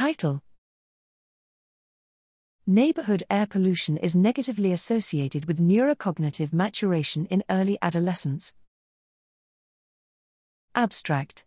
Title Neighborhood air pollution is negatively associated with neurocognitive maturation in early adolescence. Abstract